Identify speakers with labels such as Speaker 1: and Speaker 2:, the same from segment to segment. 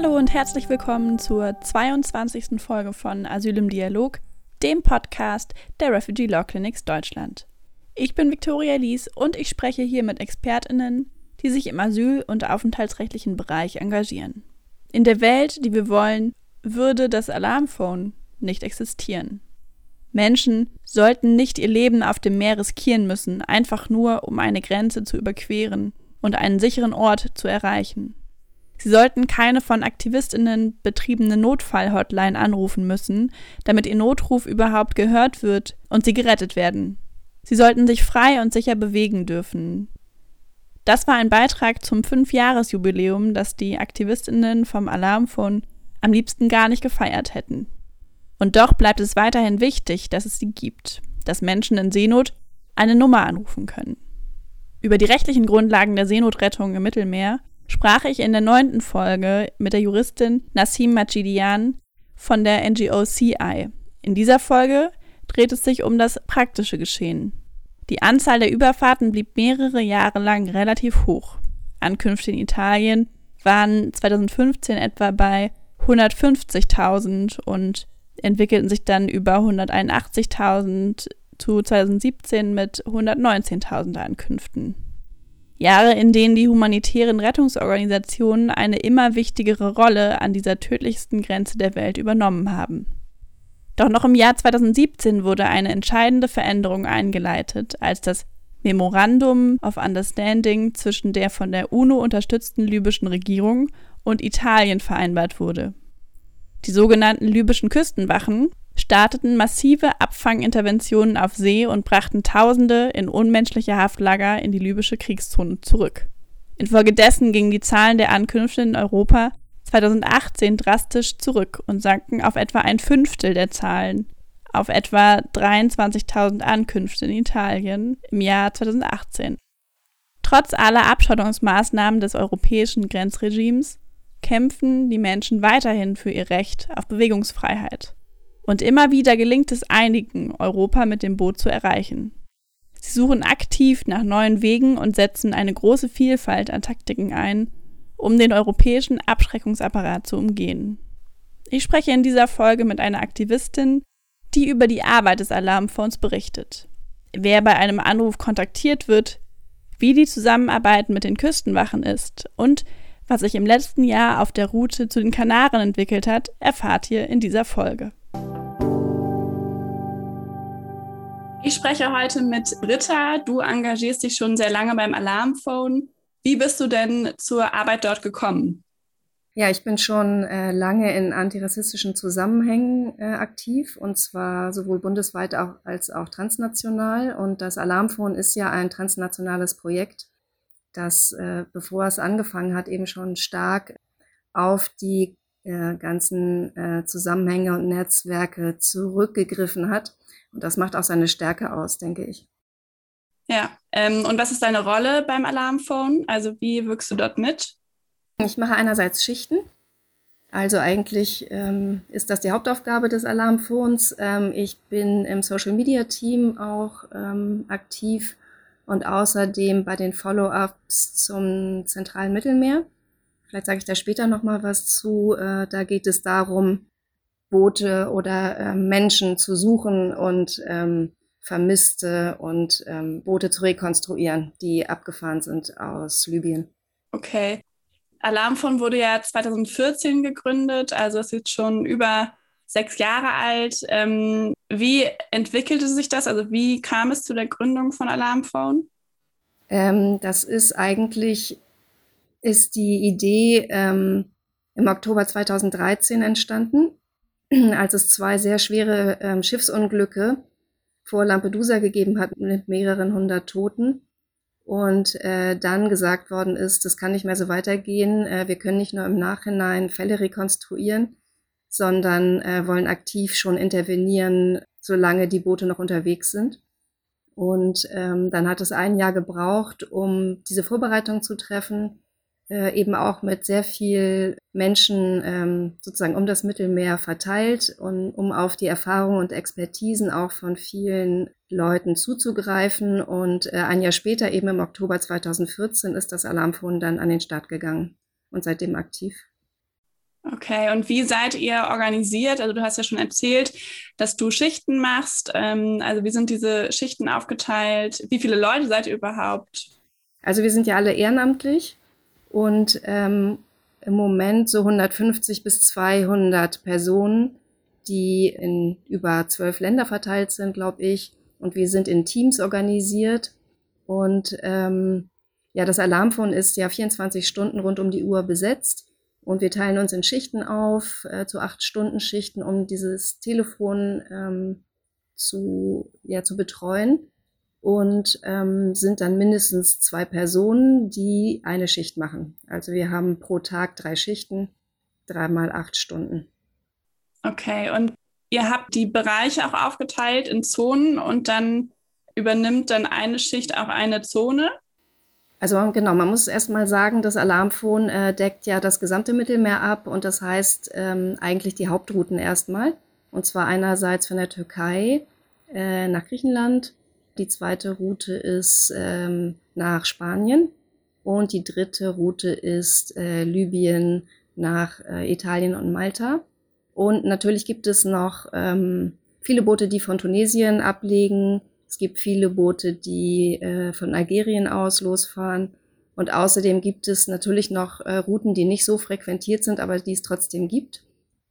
Speaker 1: Hallo und herzlich willkommen zur 22. Folge von Asyl im Dialog, dem Podcast der Refugee Law Clinics Deutschland. Ich bin Viktoria Lies und ich spreche hier mit ExpertInnen, die sich im asyl- und aufenthaltsrechtlichen Bereich engagieren. In der Welt, die wir wollen, würde das Alarmphone nicht existieren. Menschen sollten nicht ihr Leben auf dem Meer riskieren müssen, einfach nur um eine Grenze zu überqueren und einen sicheren Ort zu erreichen. Sie sollten keine von Aktivistinnen betriebene Notfall-Hotline anrufen müssen, damit ihr Notruf überhaupt gehört wird und sie gerettet werden. Sie sollten sich frei und sicher bewegen dürfen. Das war ein Beitrag zum Fünfjahresjubiläum, das die Aktivistinnen vom Alarmphone am liebsten gar nicht gefeiert hätten. Und doch bleibt es weiterhin wichtig, dass es sie gibt, dass Menschen in Seenot eine Nummer anrufen können. Über die rechtlichen Grundlagen der Seenotrettung im Mittelmeer sprach ich in der neunten Folge mit der Juristin Nassim Majidian von der NGO CI. In dieser Folge dreht es sich um das praktische Geschehen. Die Anzahl der Überfahrten blieb mehrere Jahre lang relativ hoch. Ankünfte in Italien waren 2015 etwa bei 150.000 und entwickelten sich dann über 181.000 zu 2017 mit 119.000 Ankünften. Jahre, in denen die humanitären Rettungsorganisationen eine immer wichtigere Rolle an dieser tödlichsten Grenze der Welt übernommen haben. Doch noch im Jahr 2017 wurde eine entscheidende Veränderung eingeleitet, als das Memorandum of Understanding zwischen der von der UNO unterstützten libyschen Regierung und Italien vereinbart wurde. Die sogenannten libyschen Küstenwachen starteten massive Abfanginterventionen auf See und brachten Tausende in unmenschliche Haftlager in die libysche Kriegszone zurück. Infolgedessen gingen die Zahlen der Ankünfte in Europa 2018 drastisch zurück und sanken auf etwa ein Fünftel der Zahlen, auf etwa 23.000 Ankünfte in Italien im Jahr 2018. Trotz aller Abschottungsmaßnahmen des europäischen Grenzregimes kämpfen die Menschen weiterhin für ihr Recht auf Bewegungsfreiheit. Und immer wieder gelingt es einigen, Europa mit dem Boot zu erreichen. Sie suchen aktiv nach neuen Wegen und setzen eine große Vielfalt an Taktiken ein, um den europäischen Abschreckungsapparat zu umgehen. Ich spreche in dieser Folge mit einer Aktivistin, die über die Arbeit des Alarmfonds berichtet, wer bei einem Anruf kontaktiert wird, wie die Zusammenarbeit mit den Küstenwachen ist und was sich im letzten Jahr auf der Route zu den Kanaren entwickelt hat, erfahrt ihr in dieser Folge. Ich spreche heute mit Britta. Du engagierst dich schon sehr lange beim Alarmphone. Wie bist du denn zur Arbeit dort gekommen?
Speaker 2: Ja, ich bin schon äh, lange in antirassistischen Zusammenhängen äh, aktiv und zwar sowohl bundesweit auch, als auch transnational. Und das Alarmphone ist ja ein transnationales Projekt, das, äh, bevor es angefangen hat, eben schon stark auf die äh, ganzen äh, Zusammenhänge und Netzwerke zurückgegriffen hat. Und das macht auch seine Stärke aus, denke ich.
Speaker 1: Ja, ähm, und was ist deine Rolle beim Alarmphone? Also wie wirkst du dort mit?
Speaker 2: Ich mache einerseits Schichten. Also eigentlich ähm, ist das die Hauptaufgabe des Alarmphones. Ähm, ich bin im Social Media Team auch ähm, aktiv und außerdem bei den Follow-ups zum zentralen Mittelmeer. Vielleicht sage ich da später noch mal was zu. Äh, da geht es darum, Boote oder äh, Menschen zu suchen und ähm, Vermisste und ähm, Boote zu rekonstruieren, die abgefahren sind aus Libyen.
Speaker 1: Okay. Alarmphone wurde ja 2014 gegründet, also ist jetzt schon über sechs Jahre alt. Ähm, wie entwickelte sich das? Also wie kam es zu der Gründung von Alarmphone?
Speaker 2: Ähm, das ist eigentlich ist die Idee ähm, im Oktober 2013 entstanden, als es zwei sehr schwere ähm, Schiffsunglücke vor Lampedusa gegeben hat mit mehreren hundert Toten. Und äh, dann gesagt worden ist, das kann nicht mehr so weitergehen. Äh, wir können nicht nur im Nachhinein Fälle rekonstruieren, sondern äh, wollen aktiv schon intervenieren, solange die Boote noch unterwegs sind. Und ähm, dann hat es ein Jahr gebraucht, um diese Vorbereitung zu treffen äh, eben auch mit sehr viel Menschen ähm, sozusagen um das Mittelmeer verteilt und um auf die Erfahrungen und Expertisen auch von vielen Leuten zuzugreifen. Und äh, ein Jahr später, eben im Oktober 2014, ist das Alarmphone dann an den Start gegangen und seitdem aktiv.
Speaker 1: Okay, und wie seid ihr organisiert? Also du hast ja schon erzählt, dass du Schichten machst. Ähm, also wie sind diese Schichten aufgeteilt? Wie viele Leute seid ihr überhaupt?
Speaker 2: Also wir sind ja alle ehrenamtlich und ähm, im Moment so 150 bis 200 Personen, die in über zwölf Länder verteilt sind, glaube ich. Und wir sind in Teams organisiert. Und ähm, ja, das Alarmphone ist ja 24 Stunden rund um die Uhr besetzt. Und wir teilen uns in Schichten auf, äh, zu acht Stunden Schichten, um dieses Telefon ähm, zu, ja, zu betreuen. Und ähm, sind dann mindestens zwei Personen, die eine Schicht machen. Also wir haben pro Tag drei Schichten, dreimal acht Stunden.
Speaker 1: Okay, und ihr habt die Bereiche auch aufgeteilt in Zonen und dann übernimmt dann eine Schicht auch eine Zone?
Speaker 2: Also genau, man muss erstmal sagen, das Alarmphone äh, deckt ja das gesamte Mittelmeer ab und das heißt ähm, eigentlich die Hauptrouten erstmal. Und zwar einerseits von der Türkei äh, nach Griechenland, die zweite Route ist ähm, nach Spanien und die dritte Route ist äh, Libyen nach äh, Italien und Malta. Und natürlich gibt es noch ähm, viele Boote, die von Tunesien ablegen, es gibt viele Boote, die äh, von Algerien aus losfahren. Und außerdem gibt es natürlich noch äh, Routen, die nicht so frequentiert sind, aber die es trotzdem gibt.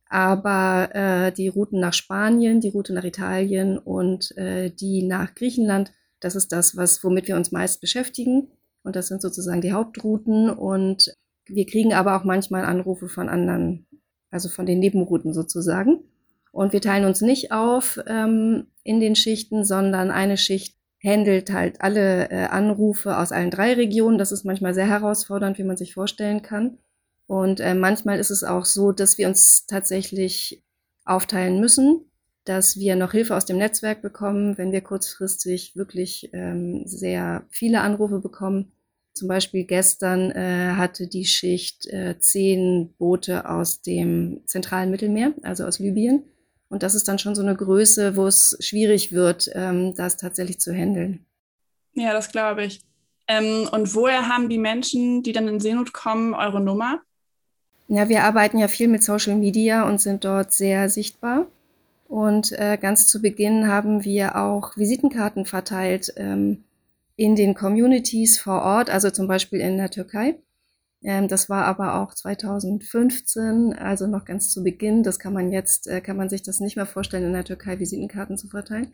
Speaker 2: Aber äh, die Routen nach Spanien, die Route nach Italien und äh, die nach Griechenland, das ist das, was womit wir uns meist beschäftigen. Und das sind sozusagen die Hauptrouten. Und wir kriegen aber auch manchmal Anrufe von anderen, also von den Nebenrouten sozusagen. Und wir teilen uns nicht auf ähm, in den Schichten, sondern eine Schicht handelt halt alle äh, Anrufe aus allen drei Regionen. Das ist manchmal sehr herausfordernd, wie man sich vorstellen kann. Und äh, manchmal ist es auch so, dass wir uns tatsächlich aufteilen müssen, dass wir noch Hilfe aus dem Netzwerk bekommen, wenn wir kurzfristig wirklich ähm, sehr viele Anrufe bekommen. Zum Beispiel gestern äh, hatte die Schicht äh, zehn Boote aus dem zentralen Mittelmeer, also aus Libyen. Und das ist dann schon so eine Größe, wo es schwierig wird, ähm, das tatsächlich zu handeln.
Speaker 1: Ja, das glaube ich. Ähm, und woher haben die Menschen, die dann in Seenot kommen, eure Nummer?
Speaker 2: Ja, wir arbeiten ja viel mit Social Media und sind dort sehr sichtbar. Und äh, ganz zu Beginn haben wir auch Visitenkarten verteilt ähm, in den Communities vor Ort, also zum Beispiel in der Türkei. Ähm, das war aber auch 2015, also noch ganz zu Beginn. Das kann man jetzt, äh, kann man sich das nicht mehr vorstellen, in der Türkei Visitenkarten zu verteilen.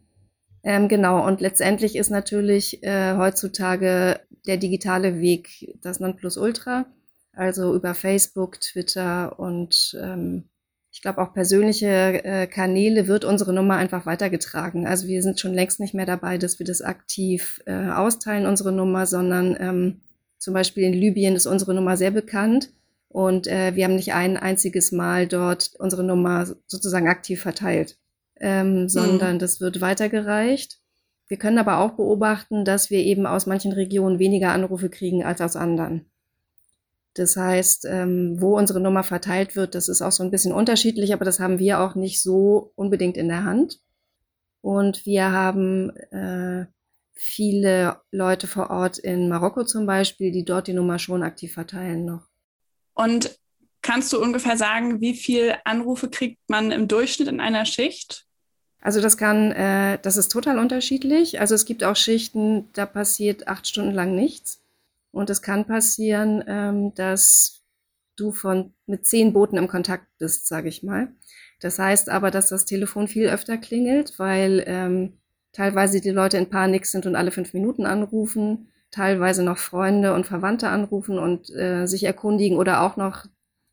Speaker 2: Ähm, genau, und letztendlich ist natürlich äh, heutzutage der digitale Weg das Nonplusultra. Also über Facebook, Twitter und ähm, ich glaube auch persönliche äh, Kanäle wird unsere Nummer einfach weitergetragen. Also wir sind schon längst nicht mehr dabei, dass wir das aktiv äh, austeilen, unsere Nummer, sondern ähm, zum Beispiel in Libyen ist unsere Nummer sehr bekannt und äh, wir haben nicht ein einziges Mal dort unsere Nummer sozusagen aktiv verteilt, ähm, sondern mhm. das wird weitergereicht. Wir können aber auch beobachten, dass wir eben aus manchen Regionen weniger Anrufe kriegen als aus anderen. Das heißt, ähm, wo unsere Nummer verteilt wird, das ist auch so ein bisschen unterschiedlich, aber das haben wir auch nicht so unbedingt in der Hand. Und wir haben äh, viele Leute vor Ort in Marokko zum Beispiel, die dort die Nummer schon aktiv verteilen noch.
Speaker 1: Und kannst du ungefähr sagen, wie viele Anrufe kriegt man im Durchschnitt in einer Schicht?
Speaker 2: Also das kann, äh, das ist total unterschiedlich. Also es gibt auch Schichten, da passiert acht Stunden lang nichts. Und es kann passieren, ähm, dass du von mit zehn Booten im Kontakt bist, sage ich mal. Das heißt aber, dass das Telefon viel öfter klingelt, weil ähm, teilweise die Leute in Panik sind und alle fünf Minuten anrufen, teilweise noch Freunde und Verwandte anrufen und äh, sich erkundigen oder auch noch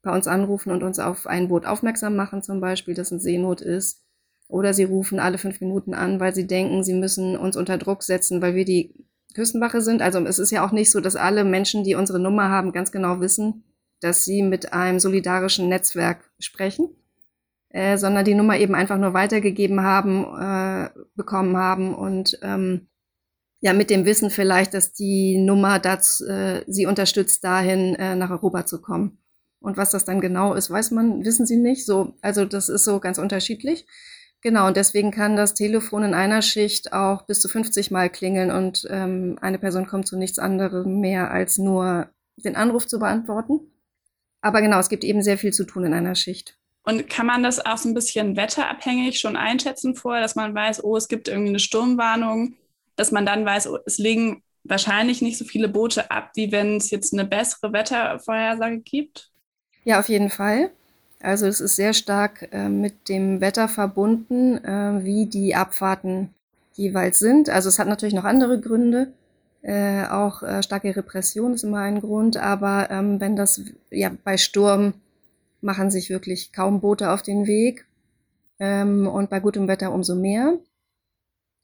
Speaker 2: bei uns anrufen und uns auf ein Boot aufmerksam machen, zum Beispiel, das in Seenot ist. Oder sie rufen alle fünf Minuten an, weil sie denken, sie müssen uns unter Druck setzen, weil wir die Küstenwache sind. Also es ist ja auch nicht so, dass alle Menschen, die unsere Nummer haben, ganz genau wissen, dass sie mit einem solidarischen Netzwerk sprechen äh, sondern die Nummer eben einfach nur weitergegeben haben, äh, bekommen haben und ähm, ja mit dem Wissen vielleicht, dass die Nummer das, äh, sie unterstützt, dahin äh, nach Europa zu kommen. Und was das dann genau ist, weiß man, wissen sie nicht. So, also das ist so ganz unterschiedlich. Genau, und deswegen kann das Telefon in einer Schicht auch bis zu 50 Mal klingeln und ähm, eine Person kommt zu nichts anderem mehr, als nur den Anruf zu beantworten. Aber genau, es gibt eben sehr viel zu tun in einer Schicht.
Speaker 1: Und kann man das auch so ein bisschen wetterabhängig schon einschätzen vorher, dass man weiß, oh, es gibt irgendwie eine Sturmwarnung, dass man dann weiß, oh, es liegen wahrscheinlich nicht so viele Boote ab, wie wenn es jetzt eine bessere Wettervorhersage gibt?
Speaker 2: Ja, auf jeden Fall. Also es ist sehr stark äh, mit dem Wetter verbunden, äh, wie die Abfahrten jeweils sind. Also es hat natürlich noch andere Gründe. Äh, auch äh, starke Repression ist immer ein Grund, aber ähm, wenn das ja bei Sturm machen sich wirklich kaum Boote auf den Weg ähm, und bei gutem Wetter umso mehr.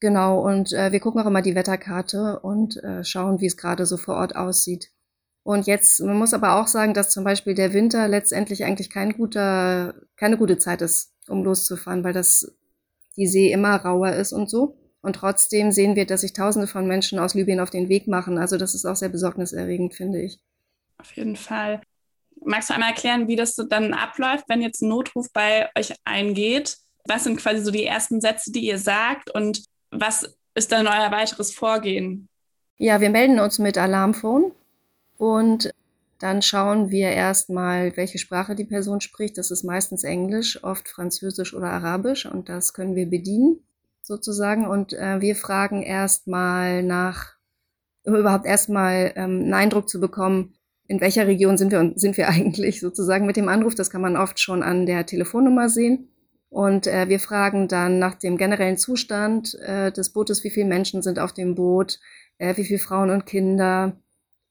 Speaker 2: Genau, und äh, wir gucken auch immer die Wetterkarte und äh, schauen, wie es gerade so vor Ort aussieht. Und jetzt, man muss aber auch sagen, dass zum Beispiel der Winter letztendlich eigentlich kein guter, keine gute Zeit ist, um loszufahren, weil das die See immer rauer ist und so. Und trotzdem sehen wir, dass sich Tausende von Menschen aus Libyen auf den Weg machen. Also das ist auch sehr besorgniserregend, finde ich.
Speaker 1: Auf jeden Fall. Magst du einmal erklären, wie das so dann abläuft, wenn jetzt ein Notruf bei euch eingeht? Was sind quasi so die ersten Sätze, die ihr sagt und was ist dann euer weiteres Vorgehen?
Speaker 2: Ja, wir melden uns mit Alarmphone und dann schauen wir erstmal, welche Sprache die Person spricht. Das ist meistens Englisch, oft Französisch oder Arabisch und das können wir bedienen sozusagen. Und äh, wir fragen erstmal nach, überhaupt erstmal ähm, einen Eindruck zu bekommen, in welcher Region sind wir sind wir eigentlich sozusagen mit dem Anruf. Das kann man oft schon an der Telefonnummer sehen. Und äh, wir fragen dann nach dem generellen Zustand äh, des Bootes, wie viele Menschen sind auf dem Boot, äh, wie viele Frauen und Kinder,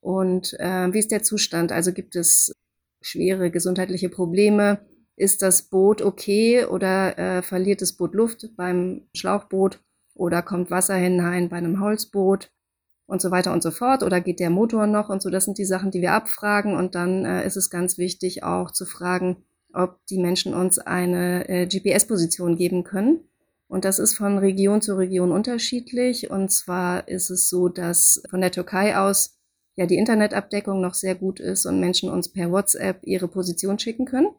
Speaker 2: und äh, wie ist der Zustand? Also gibt es schwere gesundheitliche Probleme? Ist das Boot okay oder äh, verliert das Boot Luft beim Schlauchboot oder kommt Wasser hinein bei einem Holzboot und so weiter und so fort? Oder geht der Motor noch und so? Das sind die Sachen, die wir abfragen. Und dann äh, ist es ganz wichtig auch zu fragen, ob die Menschen uns eine äh, GPS-Position geben können. Und das ist von Region zu Region unterschiedlich. Und zwar ist es so, dass von der Türkei aus ja die Internetabdeckung noch sehr gut ist und Menschen uns per WhatsApp ihre Position schicken können.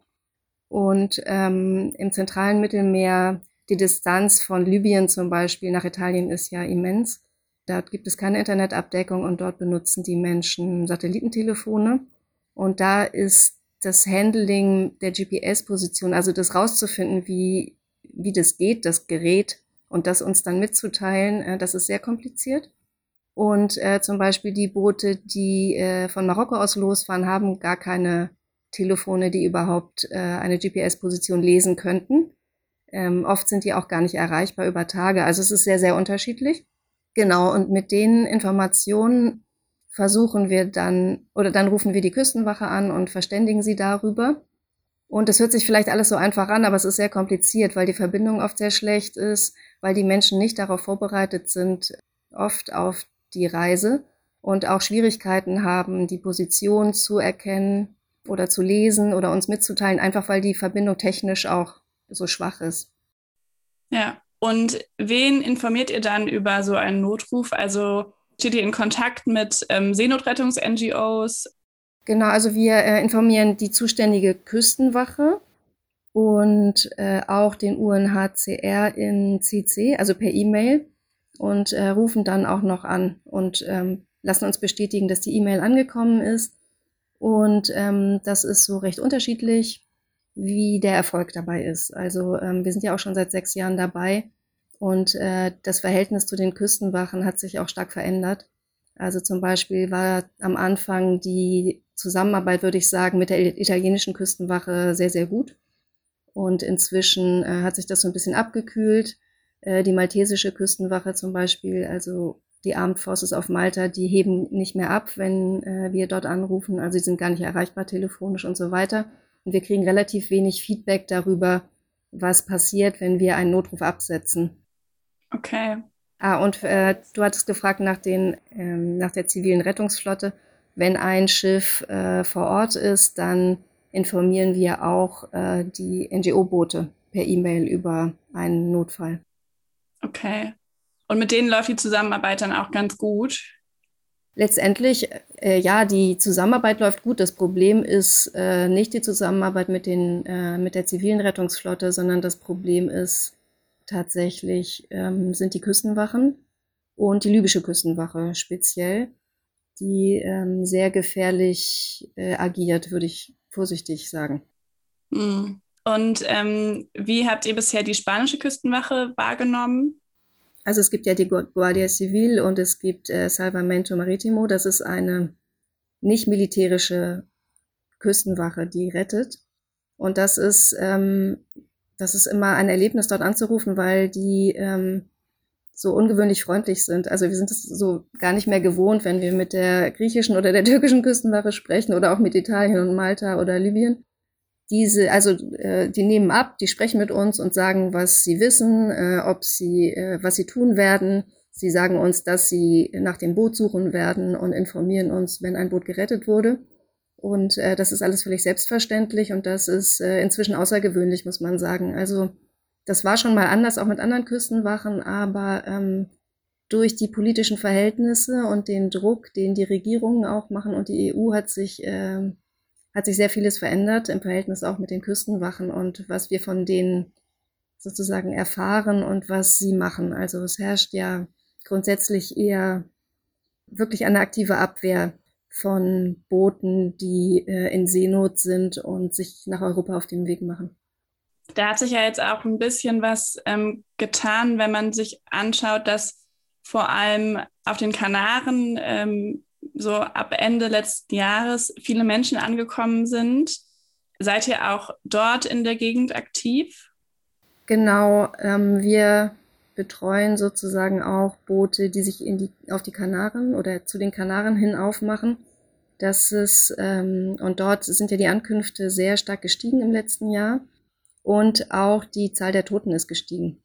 Speaker 2: Und ähm, im zentralen Mittelmeer die Distanz von Libyen zum Beispiel nach Italien ist ja immens. Dort gibt es keine Internetabdeckung und dort benutzen die Menschen Satellitentelefone. Und da ist das Handling der GPS-Position, also das rauszufinden, wie, wie das geht, das Gerät und das uns dann mitzuteilen, äh, das ist sehr kompliziert. Und äh, zum Beispiel die Boote, die äh, von Marokko aus losfahren, haben gar keine Telefone, die überhaupt äh, eine GPS-Position lesen könnten. Ähm, oft sind die auch gar nicht erreichbar über Tage. Also es ist sehr, sehr unterschiedlich. Genau, und mit den Informationen versuchen wir dann, oder dann rufen wir die Küstenwache an und verständigen sie darüber. Und es hört sich vielleicht alles so einfach an, aber es ist sehr kompliziert, weil die Verbindung oft sehr schlecht ist, weil die Menschen nicht darauf vorbereitet sind, oft auf die Reise und auch Schwierigkeiten haben, die Position zu erkennen oder zu lesen oder uns mitzuteilen, einfach weil die Verbindung technisch auch so schwach ist.
Speaker 1: Ja, und wen informiert ihr dann über so einen Notruf? Also steht ihr in Kontakt mit ähm, Seenotrettungs-NGOs?
Speaker 2: Genau, also wir äh, informieren die zuständige Küstenwache und äh, auch den UNHCR in CC, also per E-Mail und äh, rufen dann auch noch an und ähm, lassen uns bestätigen, dass die E-Mail angekommen ist. Und ähm, das ist so recht unterschiedlich, wie der Erfolg dabei ist. Also ähm, wir sind ja auch schon seit sechs Jahren dabei und äh, das Verhältnis zu den Küstenwachen hat sich auch stark verändert. Also zum Beispiel war am Anfang die Zusammenarbeit, würde ich sagen, mit der italienischen Küstenwache sehr, sehr gut. Und inzwischen äh, hat sich das so ein bisschen abgekühlt. Äh, die maltesische Küstenwache zum Beispiel, also die Armed Forces auf Malta, die heben nicht mehr ab, wenn äh, wir dort anrufen. Also sie sind gar nicht erreichbar telefonisch und so weiter. Und wir kriegen relativ wenig Feedback darüber, was passiert, wenn wir einen Notruf absetzen.
Speaker 1: Okay.
Speaker 2: Ah, und äh, du hattest gefragt nach, den, ähm, nach der zivilen Rettungsflotte. Wenn ein Schiff äh, vor Ort ist, dann informieren wir auch äh, die NGO-Boote per E-Mail über einen Notfall.
Speaker 1: Okay. Und mit denen läuft die Zusammenarbeit dann auch ganz gut?
Speaker 2: Letztendlich, äh, ja, die Zusammenarbeit läuft gut. Das Problem ist äh, nicht die Zusammenarbeit mit, den, äh, mit der zivilen Rettungsflotte, sondern das Problem ist tatsächlich, ähm, sind die Küstenwachen und die libysche Küstenwache speziell, die ähm, sehr gefährlich äh, agiert, würde ich vorsichtig sagen.
Speaker 1: Hm. Und ähm, wie habt ihr bisher die spanische Küstenwache wahrgenommen?
Speaker 2: Also es gibt ja die Guardia Civil und es gibt äh, Salvamento Maritimo. Das ist eine nicht militärische Küstenwache, die rettet. Und das ist, ähm, das ist immer ein Erlebnis, dort anzurufen, weil die ähm, so ungewöhnlich freundlich sind. Also wir sind es so gar nicht mehr gewohnt, wenn wir mit der griechischen oder der türkischen Küstenwache sprechen oder auch mit Italien und Malta oder Libyen. Diese, also äh, die nehmen ab, die sprechen mit uns und sagen, was sie wissen, äh, ob sie, äh, was sie tun werden. Sie sagen uns, dass sie nach dem Boot suchen werden und informieren uns, wenn ein Boot gerettet wurde. Und äh, das ist alles völlig selbstverständlich und das ist äh, inzwischen außergewöhnlich, muss man sagen. Also das war schon mal anders, auch mit anderen Küstenwachen, aber ähm, durch die politischen Verhältnisse und den Druck, den die Regierungen auch machen und die EU hat sich, äh, hat sich sehr vieles verändert im Verhältnis auch mit den Küstenwachen und was wir von denen sozusagen erfahren und was sie machen. Also es herrscht ja grundsätzlich eher wirklich eine aktive Abwehr von Booten, die äh, in Seenot sind und sich nach Europa auf den Weg machen.
Speaker 1: Da hat sich ja jetzt auch ein bisschen was ähm, getan, wenn man sich anschaut, dass vor allem auf den Kanaren ähm, so ab Ende letzten Jahres viele Menschen angekommen sind. Seid ihr auch dort in der Gegend aktiv?
Speaker 2: Genau, ähm, wir betreuen sozusagen auch Boote, die sich in die, auf die Kanaren oder zu den Kanaren hin aufmachen. Das ist, ähm, und dort sind ja die Ankünfte sehr stark gestiegen im letzten Jahr. Und auch die Zahl der Toten ist gestiegen.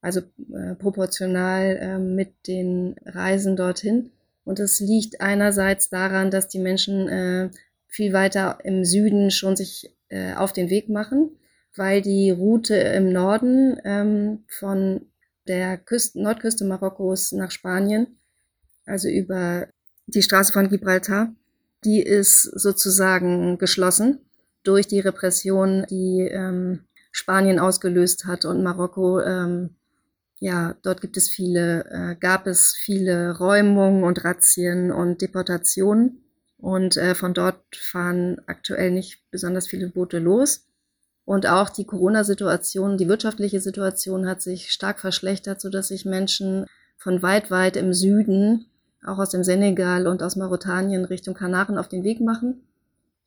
Speaker 2: Also äh, proportional äh, mit den Reisen dorthin. Und es liegt einerseits daran, dass die Menschen äh, viel weiter im Süden schon sich äh, auf den Weg machen, weil die Route im Norden ähm, von der Küste, Nordküste Marokkos nach Spanien, also über die Straße von Gibraltar, die ist sozusagen geschlossen durch die Repression, die ähm, Spanien ausgelöst hat und Marokko. Ähm, ja, dort gibt es viele, äh, gab es viele Räumungen und Razzien und Deportationen. Und äh, von dort fahren aktuell nicht besonders viele Boote los. Und auch die Corona-Situation, die wirtschaftliche Situation hat sich stark verschlechtert, so dass sich Menschen von weit, weit im Süden, auch aus dem Senegal und aus Mauretanien Richtung Kanaren auf den Weg machen.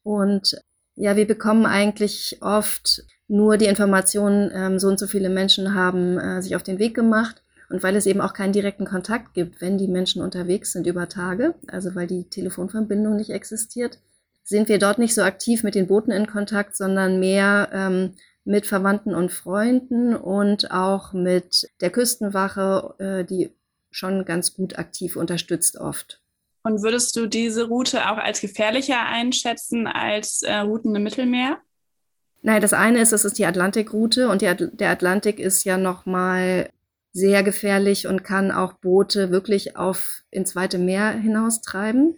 Speaker 2: Und ja, wir bekommen eigentlich oft nur die Information, ähm, so und so viele Menschen haben äh, sich auf den Weg gemacht. Und weil es eben auch keinen direkten Kontakt gibt, wenn die Menschen unterwegs sind über Tage, also weil die Telefonverbindung nicht existiert, sind wir dort nicht so aktiv mit den Booten in Kontakt, sondern mehr ähm, mit Verwandten und Freunden und auch mit der Küstenwache, äh, die schon ganz gut aktiv unterstützt oft.
Speaker 1: Und würdest du diese Route auch als gefährlicher einschätzen als äh, Routen im Mittelmeer?
Speaker 2: Nein, das eine ist, es ist die Atlantikroute und die, der Atlantik ist ja nochmal sehr gefährlich und kann auch Boote wirklich auf ins weite Meer hinaustreiben.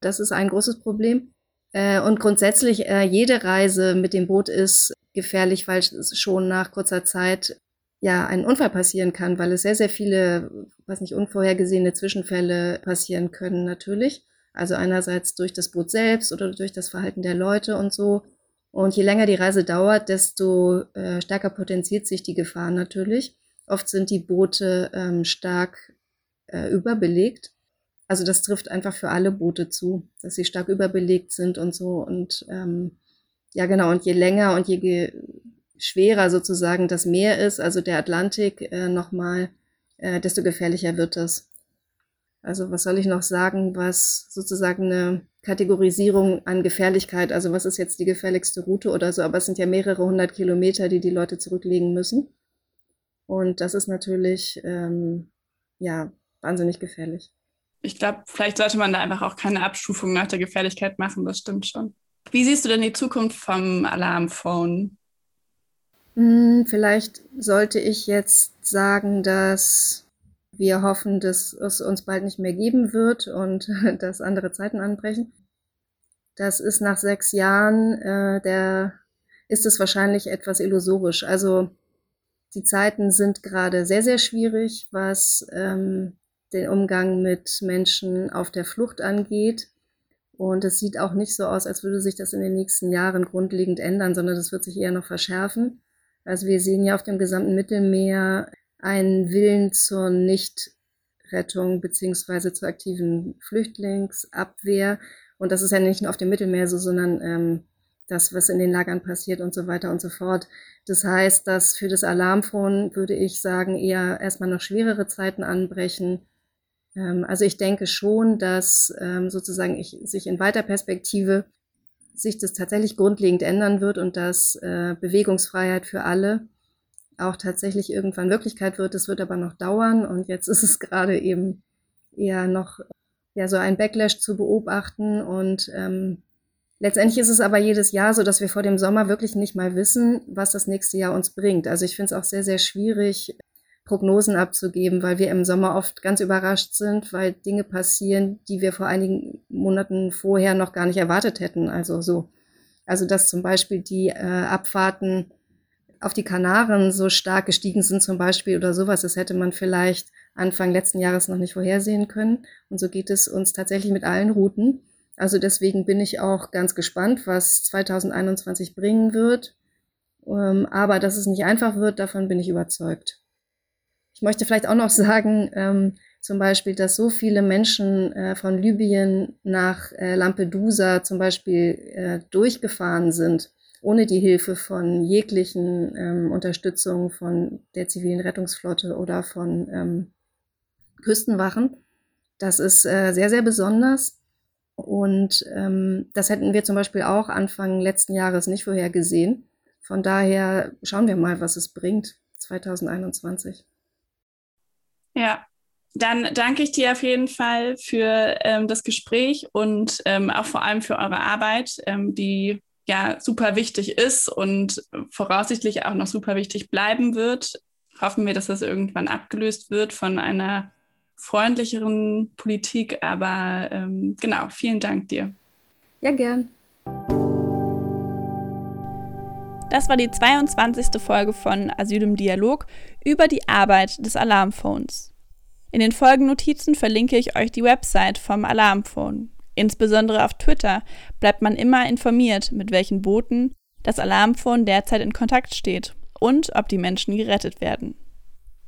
Speaker 2: Das ist ein großes Problem. Äh, und grundsätzlich, äh, jede Reise mit dem Boot ist gefährlich, weil es schon nach kurzer Zeit ja ein Unfall passieren kann, weil es sehr, sehr viele, was nicht unvorhergesehene Zwischenfälle passieren können natürlich. Also einerseits durch das Boot selbst oder durch das Verhalten der Leute und so. Und je länger die Reise dauert, desto äh, stärker potenziert sich die Gefahr natürlich. Oft sind die Boote ähm, stark äh, überbelegt also das trifft einfach für alle Boote zu, dass sie stark überbelegt sind und so. Und ähm, ja, genau, und je länger und je schwerer sozusagen das Meer ist, also der Atlantik äh, nochmal, äh, desto gefährlicher wird das. Also was soll ich noch sagen, was sozusagen eine Kategorisierung an Gefährlichkeit, also was ist jetzt die gefährlichste Route oder so, aber es sind ja mehrere hundert Kilometer, die die Leute zurücklegen müssen. Und das ist natürlich, ähm, ja, wahnsinnig gefährlich
Speaker 1: ich glaube, vielleicht sollte man da einfach auch keine Abstufung nach der Gefährlichkeit machen, das stimmt schon. Wie siehst du denn die Zukunft vom Alarmphone?
Speaker 2: Hm, vielleicht sollte ich jetzt sagen, dass wir hoffen, dass es uns bald nicht mehr geben wird und dass andere Zeiten anbrechen. Das ist nach sechs Jahren, äh, der ist es wahrscheinlich etwas illusorisch. Also die Zeiten sind gerade sehr, sehr schwierig, was ähm, den Umgang mit Menschen auf der Flucht angeht. Und es sieht auch nicht so aus, als würde sich das in den nächsten Jahren grundlegend ändern, sondern das wird sich eher noch verschärfen. Also wir sehen ja auf dem gesamten Mittelmeer einen Willen zur Nichtrettung beziehungsweise zur aktiven Flüchtlingsabwehr. Und das ist ja nicht nur auf dem Mittelmeer so, sondern ähm, das, was in den Lagern passiert und so weiter und so fort. Das heißt, dass für das Alarmphone würde ich sagen, eher erstmal noch schwerere Zeiten anbrechen. Ähm, also ich denke schon, dass ähm, sozusagen ich, sich in weiter Perspektive sich das tatsächlich grundlegend ändern wird und dass äh, Bewegungsfreiheit für alle auch tatsächlich irgendwann Wirklichkeit wird. Das wird aber noch dauern und jetzt ist es gerade eben eher noch ja so ein Backlash zu beobachten und ähm, Letztendlich ist es aber jedes Jahr so, dass wir vor dem Sommer wirklich nicht mal wissen, was das nächste Jahr uns bringt. Also ich finde es auch sehr, sehr schwierig, Prognosen abzugeben, weil wir im Sommer oft ganz überrascht sind, weil Dinge passieren, die wir vor einigen Monaten vorher noch gar nicht erwartet hätten. Also so, also dass zum Beispiel die äh, Abfahrten auf die Kanaren so stark gestiegen sind zum Beispiel oder sowas, das hätte man vielleicht Anfang letzten Jahres noch nicht vorhersehen können. Und so geht es uns tatsächlich mit allen Routen. Also deswegen bin ich auch ganz gespannt, was 2021 bringen wird. Ähm, aber dass es nicht einfach wird, davon bin ich überzeugt. Ich möchte vielleicht auch noch sagen, ähm, zum Beispiel, dass so viele Menschen äh, von Libyen nach äh, Lampedusa zum Beispiel äh, durchgefahren sind, ohne die Hilfe von jeglichen ähm, Unterstützung von der zivilen Rettungsflotte oder von ähm, Küstenwachen. Das ist äh, sehr, sehr besonders. Und ähm, das hätten wir zum Beispiel auch Anfang letzten Jahres nicht vorhergesehen. Von daher schauen wir mal, was es bringt 2021.
Speaker 1: Ja, dann danke ich dir auf jeden Fall für ähm, das Gespräch und ähm, auch vor allem für eure Arbeit, ähm, die ja super wichtig ist und voraussichtlich auch noch super wichtig bleiben wird. Hoffen wir, dass das irgendwann abgelöst wird von einer freundlicheren Politik. Aber ähm, genau, vielen Dank dir.
Speaker 2: Ja, gern.
Speaker 1: Das war die 22. Folge von Asyl im Dialog über die Arbeit des Alarmphones. In den Folgennotizen verlinke ich euch die Website vom Alarmphone. Insbesondere auf Twitter bleibt man immer informiert, mit welchen Booten das Alarmphone derzeit in Kontakt steht und ob die Menschen gerettet werden.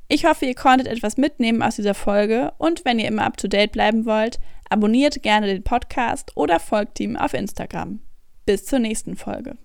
Speaker 1: Ich hoffe, ihr konntet etwas mitnehmen aus dieser Folge und wenn ihr immer up to date bleiben wollt, abonniert gerne den Podcast oder folgt ihm auf Instagram. Bis zur nächsten Folge.